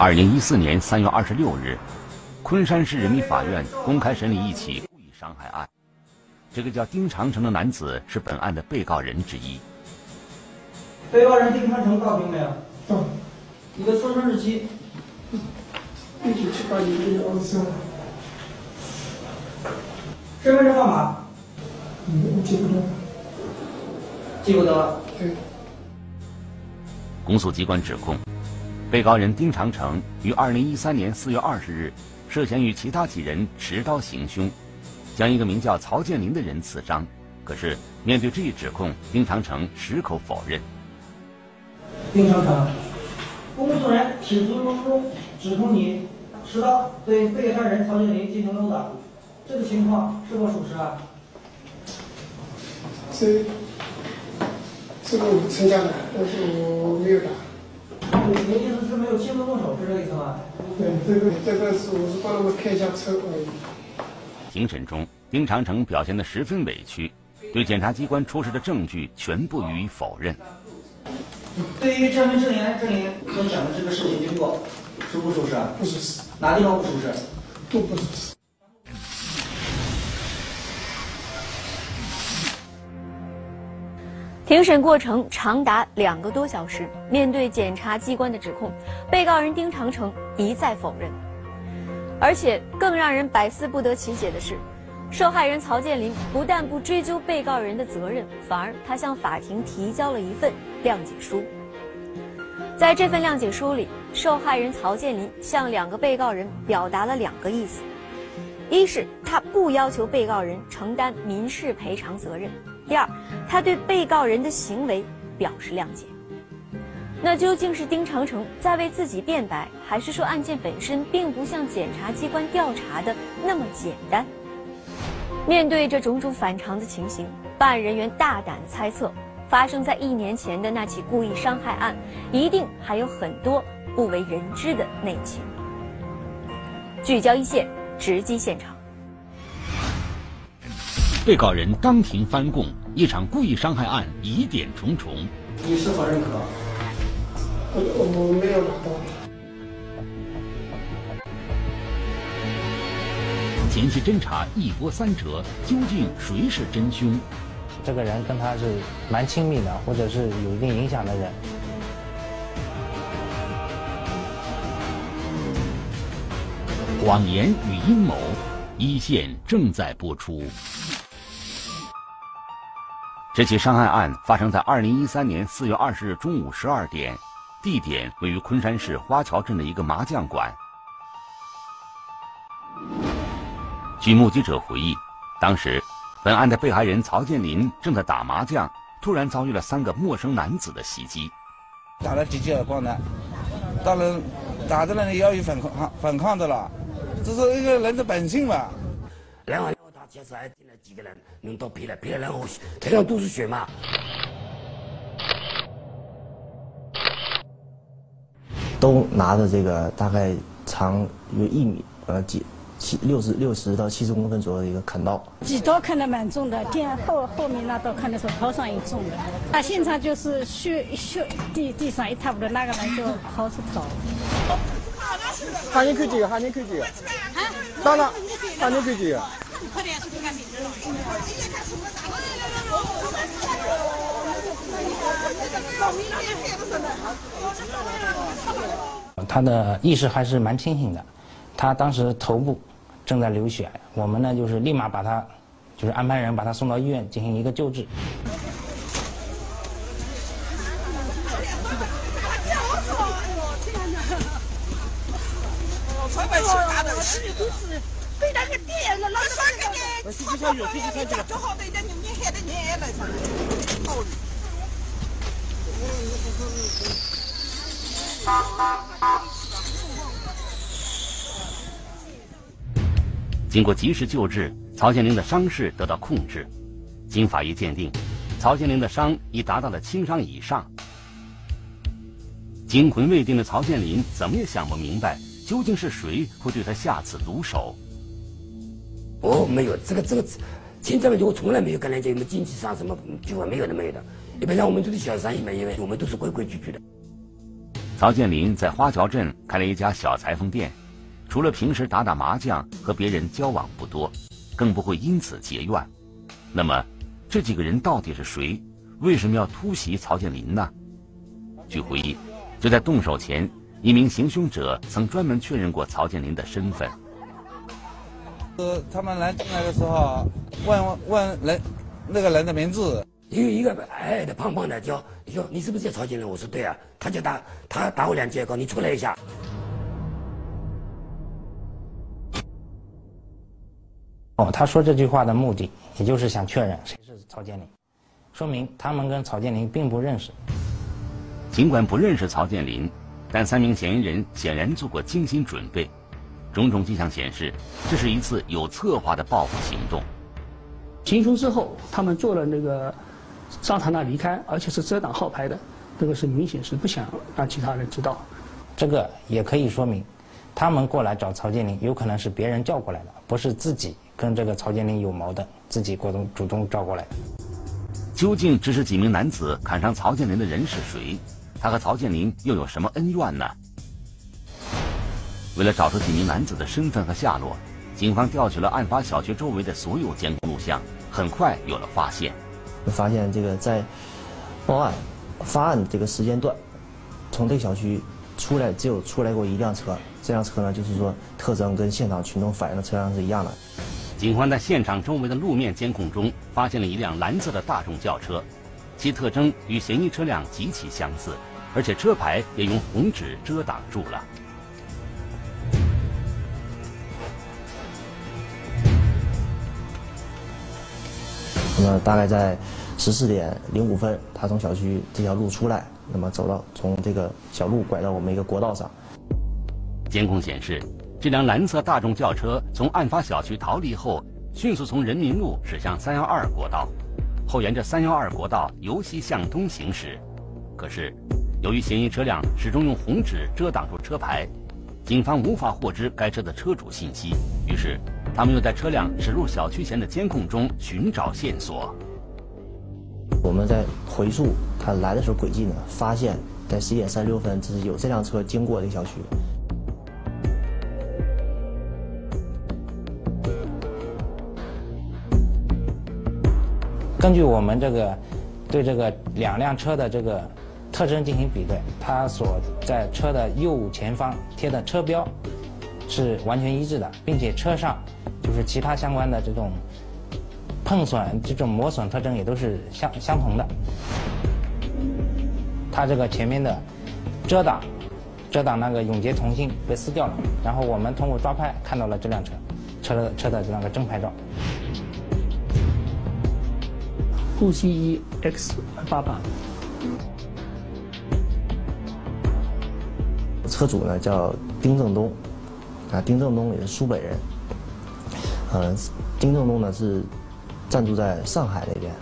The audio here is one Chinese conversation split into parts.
二零一四年三月二十六日，昆山市人民法院公开审理一起故意伤害案。这个叫丁长城的男子是本案的被告人之一。被告人丁长城到庭没有？到。你的出生日期？一九七八年一月二十三。身份证号码？嗯，我记不得。记不得。对。公诉机关指控。被告人丁长城于二零一三年四月二十日，涉嫌与其他几人持刀行凶，将一个名叫曹建林的人刺伤。可是面对这一指控，丁长城矢口否认。丁长城，公诉人起诉书中指控你持刀对被害人曹建林进行殴打，这个情况是否属实啊？这，这个我参加的，但是我没有打。你的意思是没有亲自动手，是这个意思吗？对，这个这个是我是帮他们开一下车而已。庭审中，丁长城表现得十分委屈，对检察机关出示的证据全部予以否认。对于证人证言证言所讲的这个事情经过，属不属实？不属实。哪地方不属实？都不属实。庭审过程长达两个多小时，面对检察机关的指控，被告人丁长城一再否认。而且更让人百思不得其解的是，受害人曹建林不但不追究被告人的责任，反而他向法庭提交了一份谅解书。在这份谅解书里，受害人曹建林向两个被告人表达了两个意思：一是他不要求被告人承担民事赔偿责任。第二，他对被告人的行为表示谅解。那究竟是丁长城在为自己辩白，还是说案件本身并不像检察机关调查的那么简单？面对这种种反常的情形，办案人员大胆猜测，发生在一年前的那起故意伤害案，一定还有很多不为人知的内情。聚焦一线，直击现场。被告人当庭翻供，一场故意伤害案疑点重重。你是否认可？我我没有拿到。前期侦查一波三折，究竟谁是真凶？这个人跟他是蛮亲密的，或者是有一定影响的人。谎言与阴谋，一线正在播出。这起伤害案发生在二零一三年四月二十日中午十二点，地点位于昆山市花桥镇的一个麻将馆。据目击者回忆，当时本案的被害人曹建林正在打麻将，突然遭遇了三个陌生男子的袭击，打了几记耳光呢？当然，打的人要有反抗反抗的了，这是一个人的本性嘛。然后。其实还进来几个人，人都劈了，劈了然后头上都是血嘛。都拿着这个大概长有一米，呃，几七六十六十到七十公分左右的一个砍刀。几刀砍得蛮重的，电后后面那刀砍的时候头上也重的。那现场就是血血地地上一塌糊涂，那个人就跑出逃。喊你去几个？喊你去几个？到了，喊你去几个？他的意识还是蛮清醒的，他当时头部正在流血，我们呢就是立马把他，就是安排人把他送到医院进行一个救治。被那个电了，老是把那个好好的一点，做好的一点，你还得撵来上。经过及时救治，曹建林的伤势得到控制。经法医鉴定，曹建林的伤已达到了轻伤以上。惊魂未定的曹建林怎么也想不明白，究竟是谁会对他下此毒手。哦，没有这个这个，亲这个我从来没有跟人家什么经济上什么计划没有的没有的，一般上我们都是小生意嘛，因为我们都是规规矩矩的。曹建林在花桥镇开了一家小裁缝店，除了平时打打麻将和别人交往不多，更不会因此结怨。那么，这几个人到底是谁？为什么要突袭曹建林呢？据回忆，就在动手前，一名行凶者曾专门确认过曹建林的身份。呃，他们来进来的时候，问问人那个人的名字，有一个矮矮的、胖胖的，叫你说你是不是叫曹建林？我说对啊，他就打他打我两句，告你出来一下。哦，他说这句话的目的，也就是想确认谁是曹建林，说明他们跟曹建林并不认识。尽管不认识曹建林，但三名嫌疑人显然做过精心准备。种种迹象显示，这是一次有策划的报复行动。行凶之后，他们做了那个桑塔纳离开，而且是遮挡号牌的，这个是明显是不想让其他人知道。这个也可以说明，他们过来找曹建林，有可能是别人叫过来的，不是自己跟这个曹建林有矛盾，自己过动主动招过来的。究竟指使几名男子砍伤曹建林的人是谁？他和曹建林又有什么恩怨呢？为了找出几名男子的身份和下落，警方调取了案发小区周围的所有监控录像，很快有了发现。发现这个在报案、发案这个时间段，从这个小区出来只有出来过一辆车，这辆车呢就是说特征跟现场群众反映的车辆是一样的。警方在现场周围的路面监控中发现了一辆蓝色的大众轿车，其特征与嫌疑车辆极其相似，而且车牌也用红纸遮挡住了。那么大概在十四点零五分，他从小区这条路出来，那么走到从这个小路拐到我们一个国道上。监控显示，这辆蓝色大众轿车从案发小区逃离后，迅速从人民路驶向三幺二国道，后沿着三幺二国道由西向东行驶。可是，由于嫌疑车辆始终用红纸遮挡住车牌，警方无法获知该车的车主信息。于是。他们又在车辆驶入小区前的监控中寻找线索。我们在回溯他来的时候轨迹呢，发现，在十一点三十六分，这是有这辆车经过这个小区。根据我们这个对这个两辆车的这个特征进行比对，它所在车的右前方贴的车标是完全一致的，并且车上。就是其他相关的这种碰损、这种磨损特征也都是相相同的。它这个前面的遮挡、遮挡那个永杰同心被撕掉了，然后我们通过抓拍看到了这辆车车的车的那个真牌照。沪 C 一 X 八八。车主呢叫丁正东，啊，丁正东也是苏北人。嗯，丁正东呢是暂住在上海那边，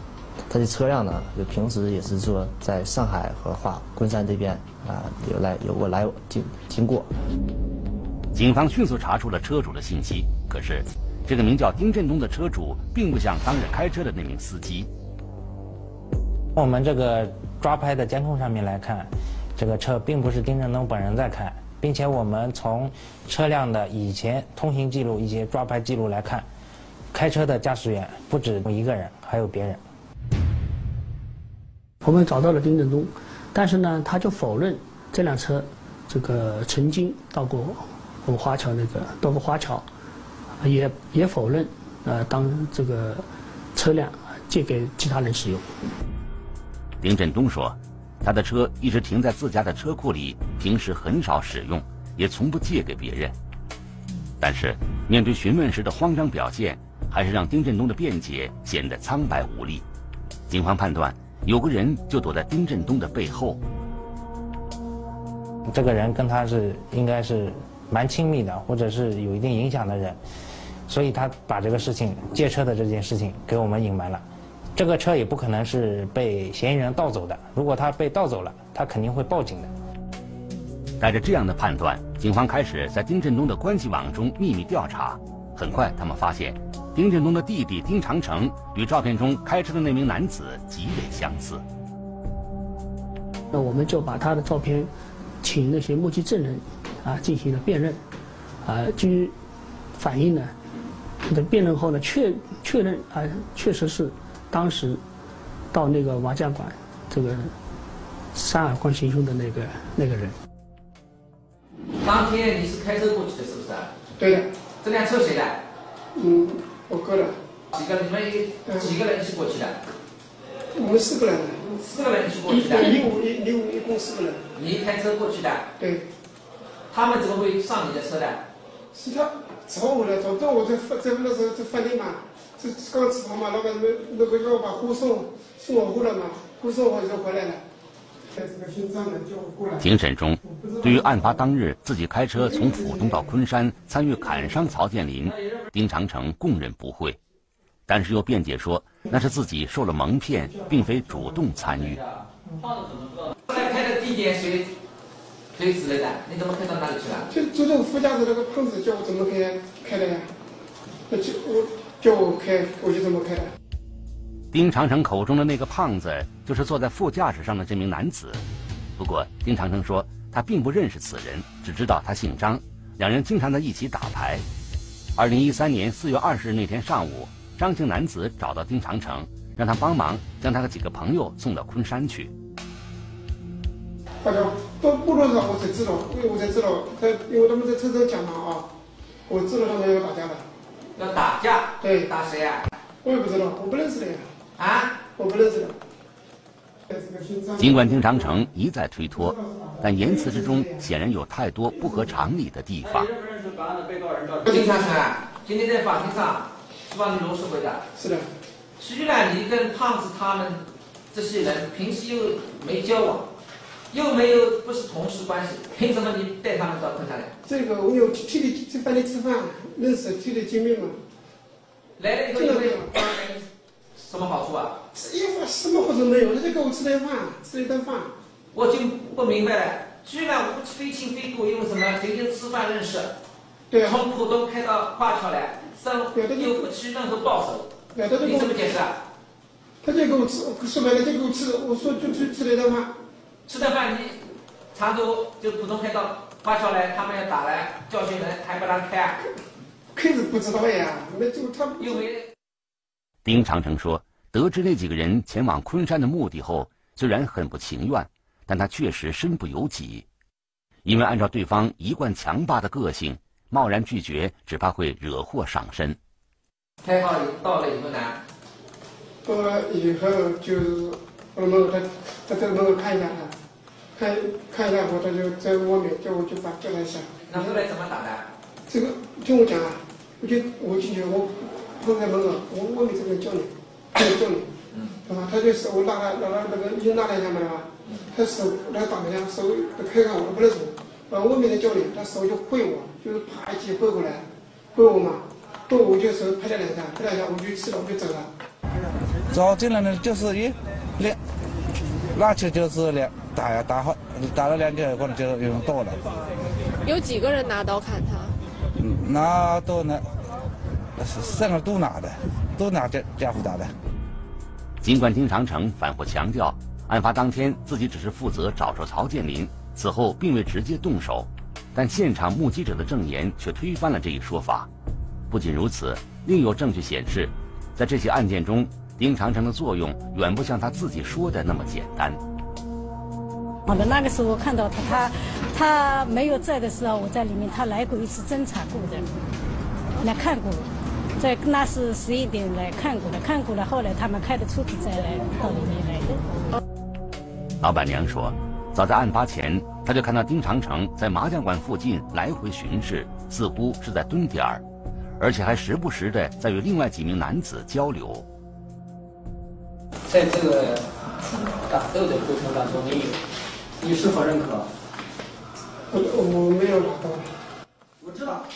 他的车辆呢就平时也是说在上海和华昆山这边啊有来有过来经经过。警方迅速查出了车主的信息，可是这个名叫丁振东的车主并不像当日开车的那名司机。我们这个抓拍的监控上面来看，这个车并不是丁振东本人在开。并且我们从车辆的以前通行记录、以及抓拍记录来看，开车的驾驶员不止一个人，还有别人。我们找到了丁振东，但是呢，他就否认这辆车这个曾经到过我们华侨那个到过华侨，也也否认呃当这个车辆借给其他人使用。丁振东说。他的车一直停在自家的车库里，平时很少使用，也从不借给别人。但是面对询问时的慌张表现，还是让丁振东的辩解显得苍白无力。警方判断，有个人就躲在丁振东的背后。这个人跟他是应该是蛮亲密的，或者是有一定影响的人，所以他把这个事情借车的这件事情给我们隐瞒了。这个车也不可能是被嫌疑人盗走的。如果他被盗走了，他肯定会报警的。带着这样的判断，警方开始在丁振东的关系网中秘密调查。很快，他们发现丁振东的弟弟丁长城与照片中开车的那名男子极为相似。那我们就把他的照片请那些目击证人啊进行了辨认，啊，据反映呢，的辨认后呢确确认啊确实是当时到那个麻将馆这个三耳光行凶的那个那个人。当天你是开车过去的，是不是？对的。这辆车谁的？嗯，我哥的。几个？你们一几个人一起过去的？我们四个人。四个人一起过去的。一五一六一共四个人。你开车过去的？对。他们怎么会上你的车的？是他找我的，找到我在饭在那时候在饭店嘛，这刚吃饭嘛，老板那那个要把货送送我货了嘛，货送我就回来了。庭审中，对于案发当日自己开车从浦东到昆山参与砍伤曹建林，丁长城供认不讳，但是又辩解说那是自己受了蒙骗，并非主动参与。开的地点谁谁指的？你怎么开到那里去了？就坐在副驾驶那个胖子叫我怎么开开的呀？那就我叫我开，我就怎么开的。丁长城口中的那个胖子，就是坐在副驾驶上的这名男子。不过，丁长城说他并不认识此人，只知道他姓张，两人经常在一起打牌。二零一三年四月二十日那天上午，张姓男子找到丁长城，让他帮忙将他的几个朋友送到昆山去。大家到部落上我才知道，因为我才知道，他因为他们在车上讲嘛啊，我知道他们要打架的。要打架？对，打谁呀？我也不知道，我不认识的呀。啊，我不认识的。尽管丁长城一再推脱，但言辞之中显然有太多不合常理的地方。丁长城，今天在法庭上是帮你罗述回的。是的。虽然你跟胖子他们这些人平时又没交往，又没有不是同事关系，凭什么你带他们到昆山来？这个我有替你吃饭店吃饭，认识替你见面嘛。来了以后有没有什么好处啊？吃一发什么好处没有，他就给我吃顿饭，吃一顿饭。我就不明白了，居然无非亲非故，因为什么？天天吃饭认识，对啊，从浦东开到华侨来，三又不取任何报酬，你怎么解释啊？他就给我吃，说白了就给我吃，我说就去吃了一顿饭。吃顿饭，你常州就普通开到华侨来，他们要打来教训人，还不让开啊？开是不知道呀，那就他因为。丁长城说。得知那几个人前往昆山的目的后，虽然很不情愿，但他确实身不由己，因为按照对方一贯强霸的个性，贸然拒绝只怕会惹祸上身。开号到了以后呢？到了以后就是我们他他在门口看一下他，看看一下后他就在外面叫我就把叫他一下。那后来怎么打的？这个听我讲啊，我就我进去我碰在门口，我外面这边叫你。叫你，对吧？他就手拉他拉了那个又拉了一下嘛，对吧？他手来打一下，手开开我都不认识我，后外面的教练他手就挥我，就是啪一击挥过来，挥我嘛，挥我就手拍了两下，拍两下我就吃了，我就走了。走进来呢，就是一两，那车就是两打呀打好，打了两记后呢就用刀了。有几个人拿刀砍他？嗯，拿刀呢，三个都拿的。都拿这家伙打的。尽管丁长城反复强调，案发当天自己只是负责找出曹建林，此后并未直接动手，但现场目击者的证言却推翻了这一说法。不仅如此，另有证据显示，在这起案件中，丁长城的作用远不像他自己说的那么简单。好的，那个时候我看到他，他他没有在的时候，我在里面，他来过一次侦查过的，来看过。在那是十一点来看过的，看过了，后来他们开的车子再来到里面来的。老板娘说，早在案发前，她就看到丁长城在麻将馆附近来回巡视，似乎是在蹲点儿，而且还时不时的在与另外几名男子交流。在这个打斗的过程当中，你你是否认可？我我没有打斗。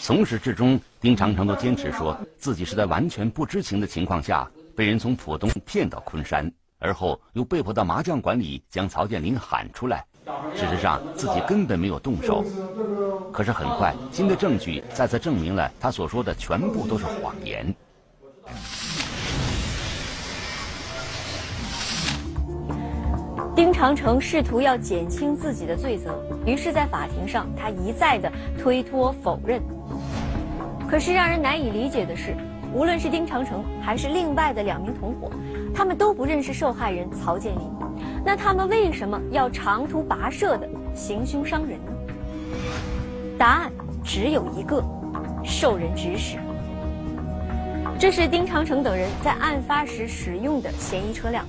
从始至终，丁长城都坚持说自己是在完全不知情的情况下被人从浦东骗到昆山，而后又被迫到麻将馆里将曹建林喊出来。事实上，自己根本没有动手。可是很快，新的证据再次证明了他所说的全部都是谎言。丁长城试图要减轻自己的罪责，于是，在法庭上，他一再的推脱否认。可是，让人难以理解的是，无论是丁长城还是另外的两名同伙，他们都不认识受害人曹建林。那他们为什么要长途跋涉的行凶伤人呢？答案只有一个：受人指使。这是丁长城等人在案发时使用的嫌疑车辆。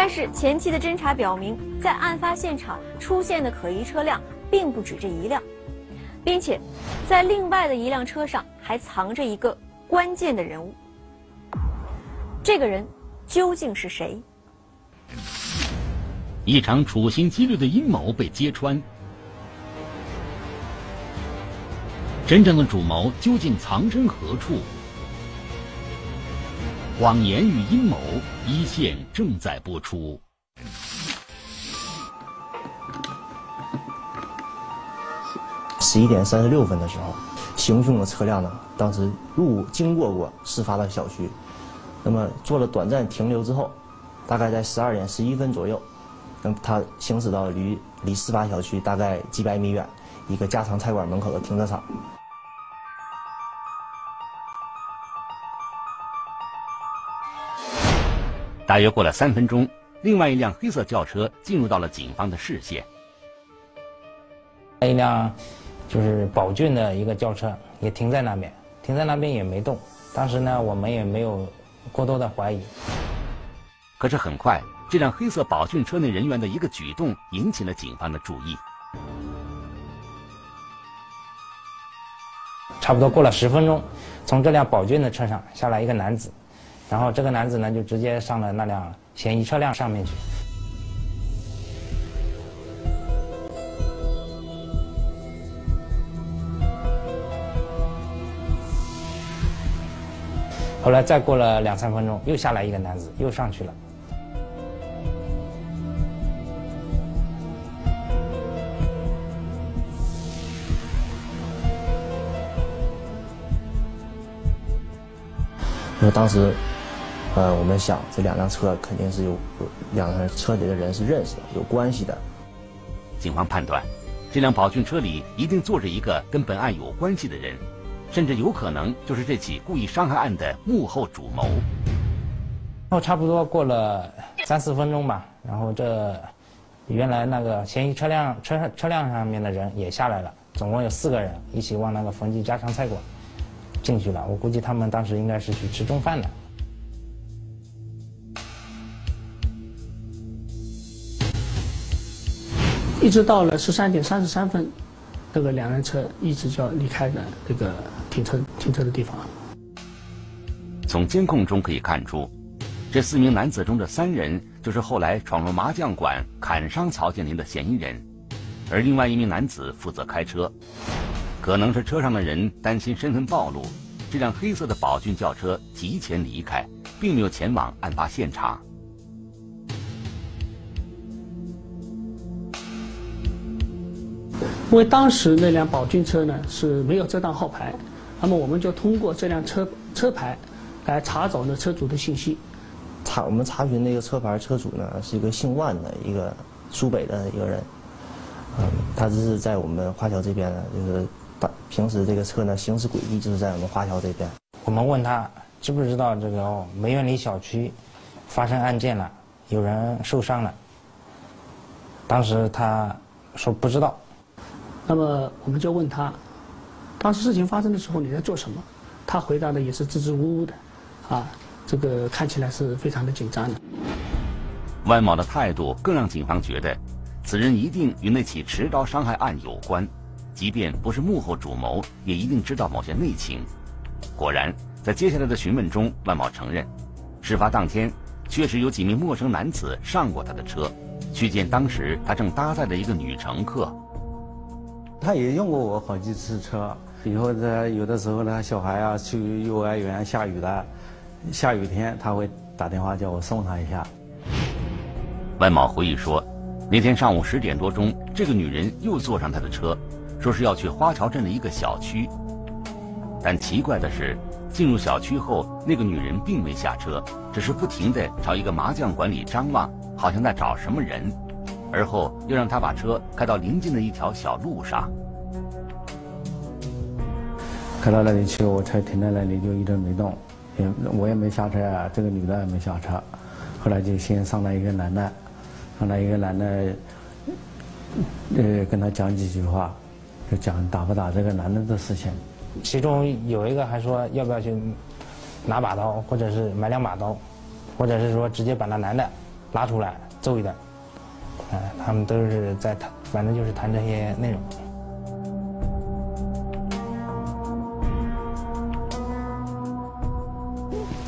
但是前期的侦查表明，在案发现场出现的可疑车辆并不止这一辆，并且在另外的一辆车上还藏着一个关键的人物。这个人究竟是谁？一场处心积虑的阴谋被揭穿，真正的主谋究竟藏身何处？谎言与阴谋一线正在播出。十一点三十六分的时候，行凶的车辆呢，当时路经过过事发的小区，那么做了短暂停留之后，大概在十二点十一分左右，那么他行驶到离离事发小区大概几百米远一个家常菜馆门口的停车场。大约过了三分钟，另外一辆黑色轿车进入到了警方的视线。一辆就是宝骏的一个轿车也停在那边，停在那边也没动。当时呢，我们也没有过多的怀疑。可是很快，这辆黑色宝骏车内人员的一个举动引起了警方的注意。差不多过了十分钟，从这辆宝骏的车上下来一个男子。然后这个男子呢，就直接上了那辆嫌疑车辆上面去。后来再过了两三分钟，又下来一个男子，又上去了。因为当时。呃，我们想这两辆车肯定是有有两辆车里的人是认识的，有关系的。警方判断，这辆宝骏车里一定坐着一个跟本案有关系的人，甚至有可能就是这起故意伤害案的幕后主谋。然后差不多过了三四分钟吧，然后这原来那个嫌疑车辆车车辆上面的人也下来了，总共有四个人一起往那个冯记家常菜馆进去了。我估计他们当时应该是去吃中饭的。一直到了十三点三十三分，那个两辆车一直就要离开的这个停车停车的地方。从监控中可以看出，这四名男子中的三人就是后来闯入麻将馆砍伤曹建林的嫌疑人，而另外一名男子负责开车。可能是车上的人担心身份暴露，这辆黑色的宝骏轿车提前离开，并没有前往案发现场。因为当时那辆宝骏车呢是没有遮挡号牌，那么我们就通过这辆车车牌来查找那车主的信息。查我们查询那个车牌车主呢是一个姓万的一个苏北的一个人，嗯，他只是在我们华侨这边呢，就是把平时这个车呢行驶轨迹就是在我们华侨这边。我们问他知不知道这个梅园里小区发生案件了，有人受伤了。当时他说不知道。那么我们就问他，当时事情发生的时候你在做什么？他回答的也是支支吾吾的，啊，这个看起来是非常的紧张的。万某的态度更让警方觉得，此人一定与那起持刀伤害案有关，即便不是幕后主谋，也一定知道某些内情。果然，在接下来的询问中，万某承认，事发当天确实有几名陌生男子上过他的车，去见当时他正搭载的一个女乘客。他也用过我好几次车，以后他有的时候呢，小孩啊去幼儿园下雨了，下雨天他会打电话叫我送他一下。万某回忆说，那天上午十点多钟，这个女人又坐上他的车，说是要去花桥镇的一个小区。但奇怪的是，进入小区后，那个女人并没下车，只是不停地朝一个麻将馆里张望，好像在找什么人。而后又让他把车开到临近的一条小路上。开到那里去，我车停在那里就一直没动，也我也没下车啊，这个女的也没下车。后来就先上来一个男的，上来一个男的，呃，跟他讲几句话，就讲打不打这个男的的事情。其中有一个还说要不要去拿把刀，或者是买两把刀，或者是说直接把那男的拉出来揍一顿。哎，他们都是在谈，反正就是谈这些内容。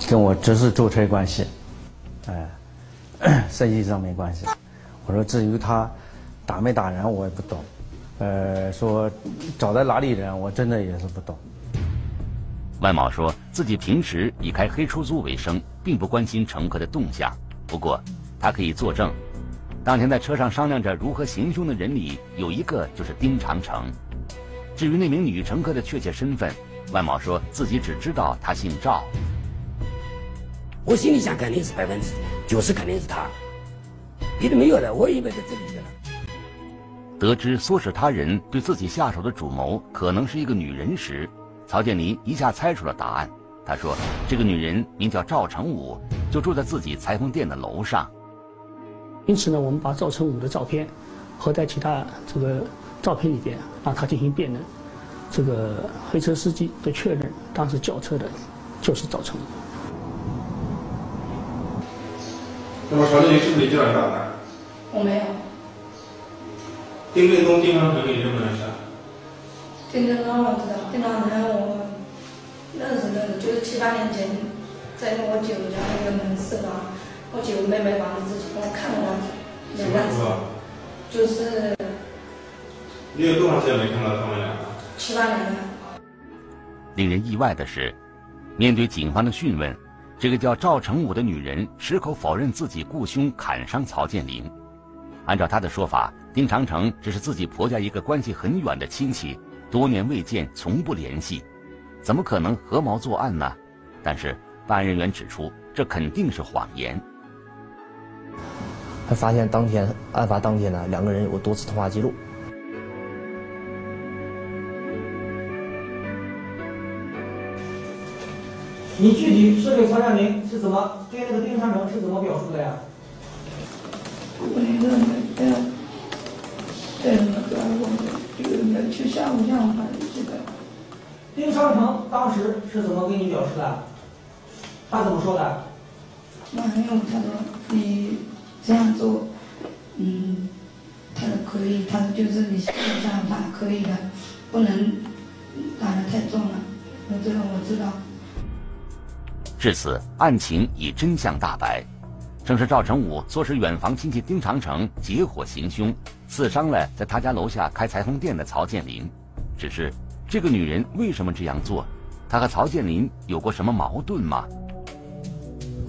跟我只是坐车关系，哎，生意上没关系。我说至于他打没打人，我也不懂。呃，说找的哪里人，我真的也是不懂。万某说自己平时以开黑出租为生，并不关心乘客的动向。不过，他可以作证，当天在车上商量着如何行凶的人里，有一个就是丁长城。至于那名女乘客的确切身份，万某说自己只知道她姓赵。我心里想，肯定是百分之九十肯定是他，别的没有的。我以为在这里的了。得知唆使他人对自己下手的主谋可能是一个女人时，曹建林一下猜出了答案。他说：“这个女人名叫赵成武，就住在自己裁缝店的楼上。”因此呢，我们把赵成武的照片和在其他这个照片里边让他进行辨认。这个黑车司机的确认，当时叫车的就是赵成武。那么曹建林是不是你叫你打的？我没有。丁振东、丁长成你认不认识？丁振东我知道，丁长成我认识认识，就是七八年前在我舅家那个门市吧，我舅妹妹房子看过两两次，就是。你有多长时间没看到他们俩了？七八年了。令人意外的是，面对警方的讯问。这个叫赵成武的女人矢口否认自己雇凶砍伤曹建林。按照她的说法，丁长城只是自己婆家一个关系很远的亲戚，多年未见，从不联系，怎么可能合谋作案呢？但是办案人员指出，这肯定是谎言。还发现当天案发当天呢，两个人有过多次通话记录。你具体是对曹建林是怎么对那个丁长成是怎么表述的呀？我那个在在那个我就那去下午像还是这个。丁长成当时是怎么跟你表示的？他怎么说的？那还有他说你这样做，嗯，他说可以，他说就是你这样打可以的，不能打得太重了。我这个我知道。至此，案情已真相大白，正是赵成武唆使远房亲戚丁长城结伙行凶，刺伤了在他家楼下开裁缝店的曹建林。只是，这个女人为什么这样做？她和曹建林有过什么矛盾吗？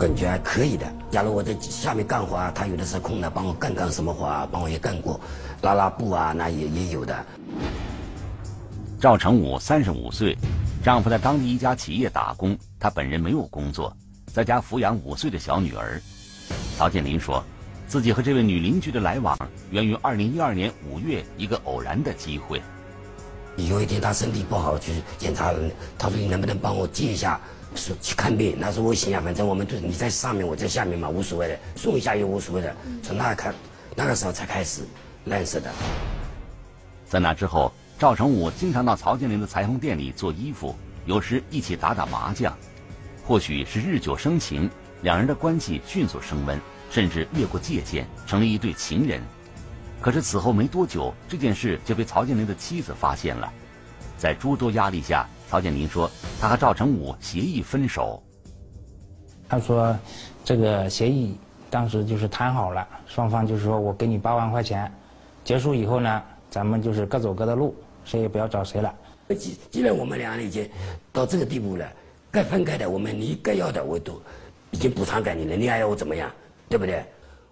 感觉还可以的。假如我在下面干活啊，他有的时候空了，帮我干干什么活啊，帮我也干过，拉拉布啊，那也也有的。赵成武三十五岁。丈夫在当地一家企业打工，他本人没有工作，在家抚养五岁的小女儿。曹建林说，自己和这位女邻居的来往源于二零一二年五月一个偶然的机会。有一天她身体不好去检查，他说你能不能帮我接一下，说去看病。那时候我心想，反正我们都你在上面，我在下面嘛，无所谓的，送一下也无所谓的。从那看那个时候才开始认识的。在那之后。赵成武经常到曹建林的裁缝店里做衣服，有时一起打打麻将。或许是日久生情，两人的关系迅速升温，甚至越过界限，成了一对情人。可是此后没多久，这件事就被曹建林的妻子发现了。在诸多压力下，曹建林说他和赵成武协议分手。他说，这个协议当时就是谈好了，双方就是说我给你八万块钱，结束以后呢，咱们就是各走各的路。谁也不要找谁了。既既然我们俩已经到这个地步了，该分开的，我们你该要的我都已经补偿给你了，你还要我怎么样？对不对？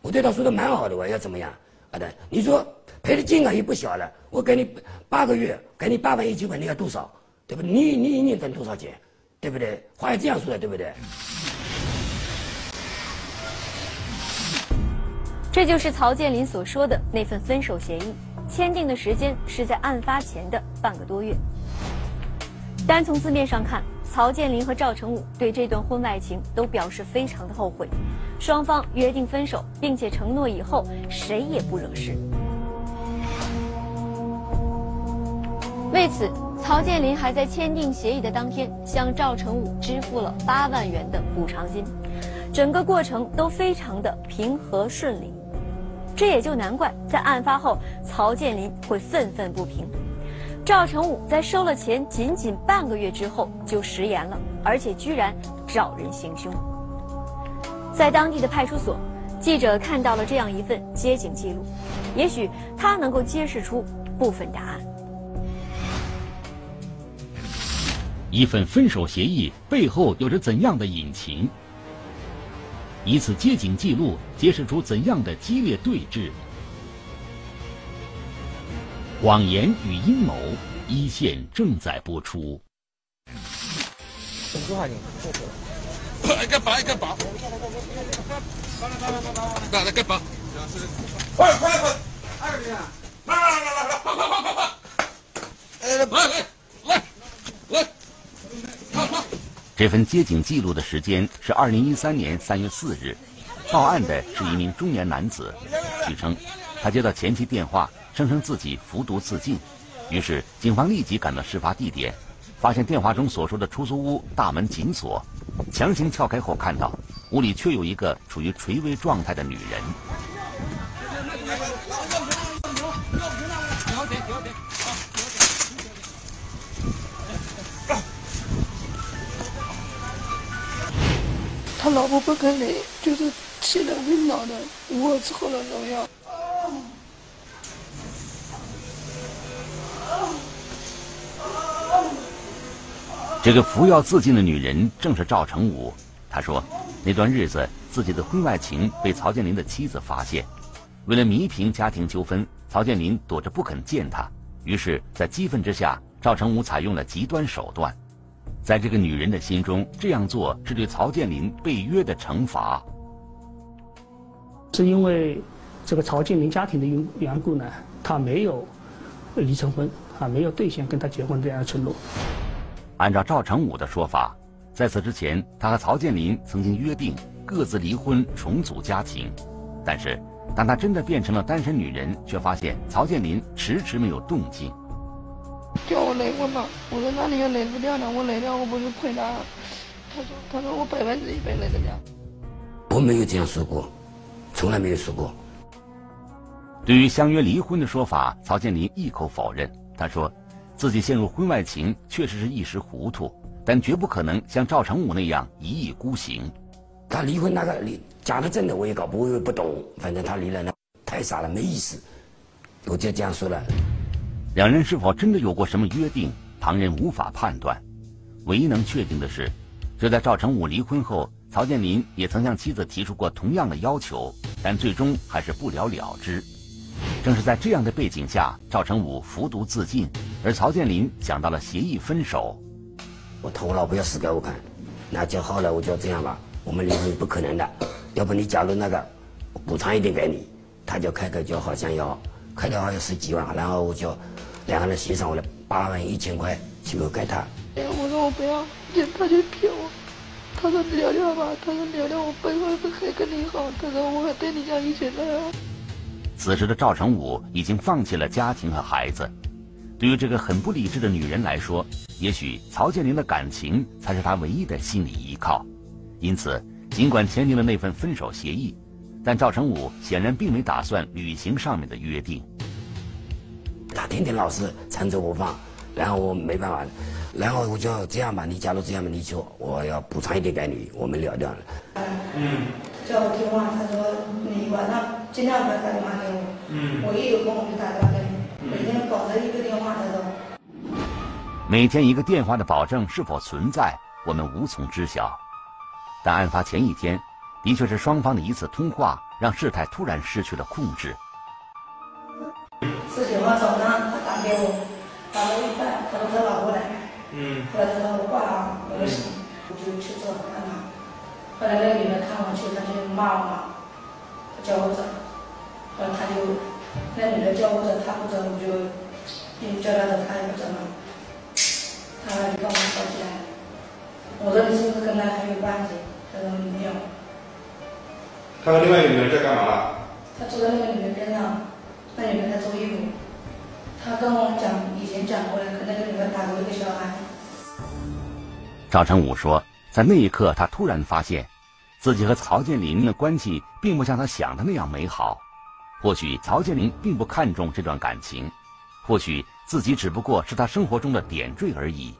我对他说的蛮好的，我要怎么样？好的，你说赔的金额也不小了，我给你八个月，给你八万一千块，你要多少？对不对？你你一年挣多少钱？对不对？话要这样说的，对不对？这就是曹建林所说的那份分手协议，签订的时间是在案发前的半个多月。单从字面上看，曹建林和赵成武对这段婚外情都表示非常的后悔，双方约定分手，并且承诺以后谁也不惹事。为此，曹建林还在签订协议的当天向赵成武支付了八万元的补偿金，整个过程都非常的平和顺利。这也就难怪在案发后，曹建林会愤愤不平。赵成武在收了钱仅仅半个月之后就食言了，而且居然找人行凶。在当地的派出所，记者看到了这样一份接警记录，也许他能够揭示出部分答案。一份分手协议背后有着怎样的隐情？一次接警记录揭示出怎样的激烈对峙？谎言与阴谋，一线正在播出。来来来来。这份接警记录的时间是二零一三年三月四日，报案的是一名中年男子，据称，他接到前妻电话，声称自己服毒自尽，于是警方立即赶到事发地点，发现电话中所说的出租屋大门紧锁，强行撬开后看到屋里却有一个处于垂危状态的女人。老婆不肯来，就是气得晕倒的。我吃了农药。这个服药自尽的女人正是赵成武。他说，那段日子自己的婚外情被曹建林的妻子发现，为了弥平家庭纠纷，曹建林躲着不肯见他。于是，在激愤之下，赵成武采用了极端手段。在这个女人的心中，这样做是对曹建林被约的惩罚。是因为这个曹建林家庭的缘缘故呢，他没有离成婚，啊，没有兑现跟他结婚这样的承诺。按照赵成武的说法，在此之前，他和曹建林曾经约定各自离婚重组家庭，但是当他真的变成了单身女人，却发现曹建林迟迟没有动静。叫我离婚吧，我说那你也离不掉呢，我离掉我不是亏他？他说他说我百分之一百来得掉。我没有这样说过，从来没有说过。对于相约离婚的说法，曹建林一口否认。他说，自己陷入婚外情确实是一时糊涂，但绝不可能像赵成武那样一意孤行。他离婚那个离假的真的我也搞不不懂，反正他离了那太傻了没意思，我就这样说了。两人是否真的有过什么约定，旁人无法判断。唯一能确定的是，就在赵成武离婚后，曹建林也曾向妻子提出过同样的要求，但最终还是不了了之。正是在这样的背景下，赵成武服毒自尽，而曹建林想到了协议分手。我讨我老婆要死给我看，那就好了，我就这样吧，我们离婚不可能的。要不你假如那个补偿一点给你，他就开口就好像要开的话要十几万，然后我就。两个人协商，我了八万一千块，全部给他。哎，我说我不要，他就骗我。他说聊聊吧，他说聊聊，我背后还跟你好，他说我还对你像以前那样。此时的赵成武已经放弃了家庭和孩子，对于这个很不理智的女人来说，也许曹建林的感情才是他唯一的心理依靠。因此，尽管签订了那份分手协议，但赵成武显然并没打算履行上面的约定。他天天老是缠着我放，然后我没办法，然后我就这样吧。你假如这样吧，你就我要补偿一点给你，我们聊掉了。嗯。叫我听话，他说你晚上尽量不要打电话给我。嗯。我一有空我就打电话给你，每天保证一个电话他都。每天一个电话的保证是否存在，我们无从知晓。但案发前一天，的确是双方的一次通话，让事态突然失去了控制。十九号早上，他打给我，打了一半，他说他老婆来，嗯，后来他说我挂了，没有醒，我就去做看他。后来那个女的看我去，他就骂我嘛，叫我走，后来他就那女的叫我走，他不走，我就硬叫他走，他也不走了，他就跟我吵起来。我说你是不是跟他还有关系？他说没有。他和另外一个女人在干嘛？他坐在那个女人边上，那女人在做衣服。他跟我讲以前讲过的，跟那个女的打过一个小孩。赵成武说，在那一刻，他突然发现，自己和曹建林的关系并不像他想的那样美好。或许曹建林并不看重这段感情，或许自己只不过是他生活中的点缀而已。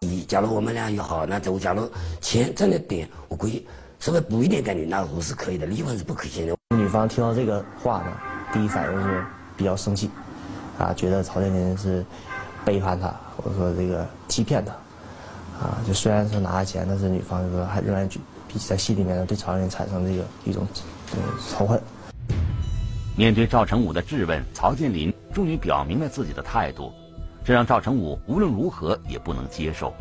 你假如我们俩要好，那我假如钱挣的点，我可稍微补一点概率，那我是可以的。离婚是不可行的。女方听到这个话呢，第一反应是比较生气，啊，觉得曹建林是背叛她，或者说这个欺骗她，啊，就虽然是拿了钱，但是女方就说还仍然比在心里面呢对曹建林产生这个一种仇恨。面对赵成武的质问，曹建林终于表明了自己的态度，这让赵成武无论如何也不能接受。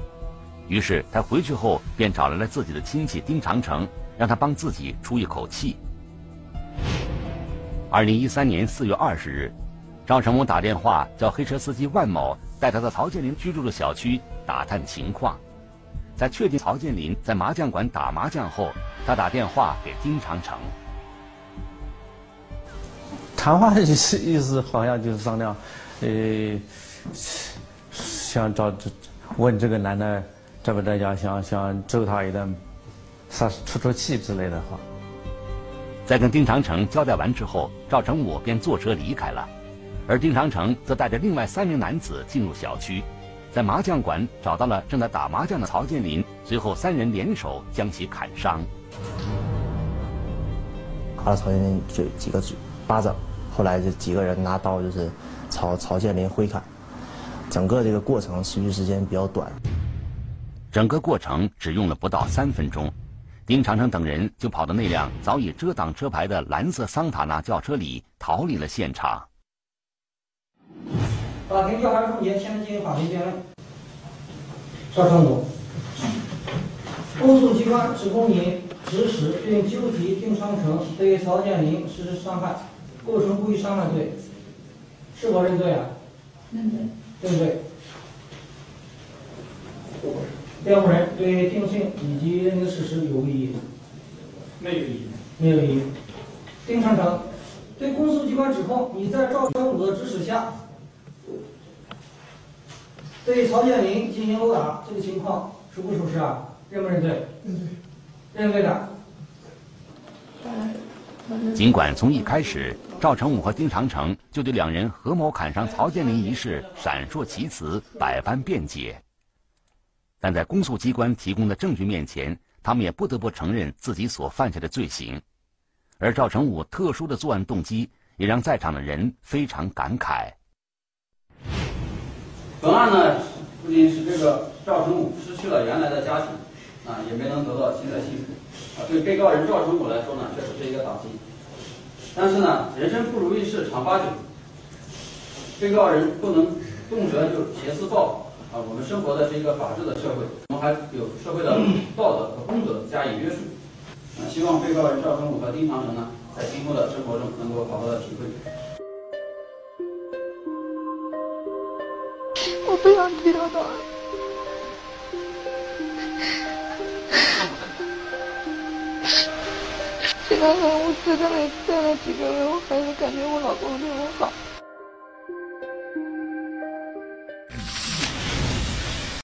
于是他回去后便找来了自己的亲戚丁长城，让他帮自己出一口气。二零一三年四月二十日，赵成武打电话叫黑车司机万某带他到曹建林居住的小区打探情况。在确定曹建林在麻将馆打麻将后，他打电话给丁长城。谈话意思意思好像就是商量，呃，想找这问这个男的。在不在家想想揍他一顿，撒出出气之类的话。在跟丁长城交代完之后，赵成武便坐车离开了，而丁长城则带着另外三名男子进入小区，在麻将馆找到了正在打麻将的曹建林，随后三人联手将其砍伤，打了曹建林嘴几个嘴巴掌，后来这几个人拿刀就是朝曹建林挥砍，整个这个过程持续时间比较短。整个过程只用了不到三分钟，丁长城等人就跑到那辆早已遮挡车牌的蓝色桑塔纳轿车里逃离了现场。法庭调查终结，现在进行法庭辩论。赵成武，公诉机关指控你指使并纠集丁长成对曹建林实施伤害，构成故意伤害罪，是否认罪啊？认罪。认罪。辩护人对定性以及认定事实有无异议？没有异议。没有异议。丁长城，对公诉机关指控你在赵成武的指使下，对曹建林进行殴打，这个情况属不属实啊？认不认罪？认罪。认罪的。尽管从一开始，赵成武和丁长城就对两人合谋砍伤曹建林一事闪烁其词，百般辩解。但在公诉机关提供的证据面前，他们也不得不承认自己所犯下的罪行，而赵成武特殊的作案动机也让在场的人非常感慨。本案呢，不仅使这个赵成武失去了原来的家庭，啊，也没能得到新的幸福，啊，对被告人赵成武来说呢，确实是一个打击。但是呢，人生不如意事常八九，被告人不能动辄就挟私报复。啊，我们生活的是一个法治的社会，我们还有社会的道德和公德加以约束。啊，希望被告人赵成武和丁长成呢，在今后的生活中能够好好的体会。我不想提到他。其他人我在那里待了几个月，我还是感觉我老公对我好。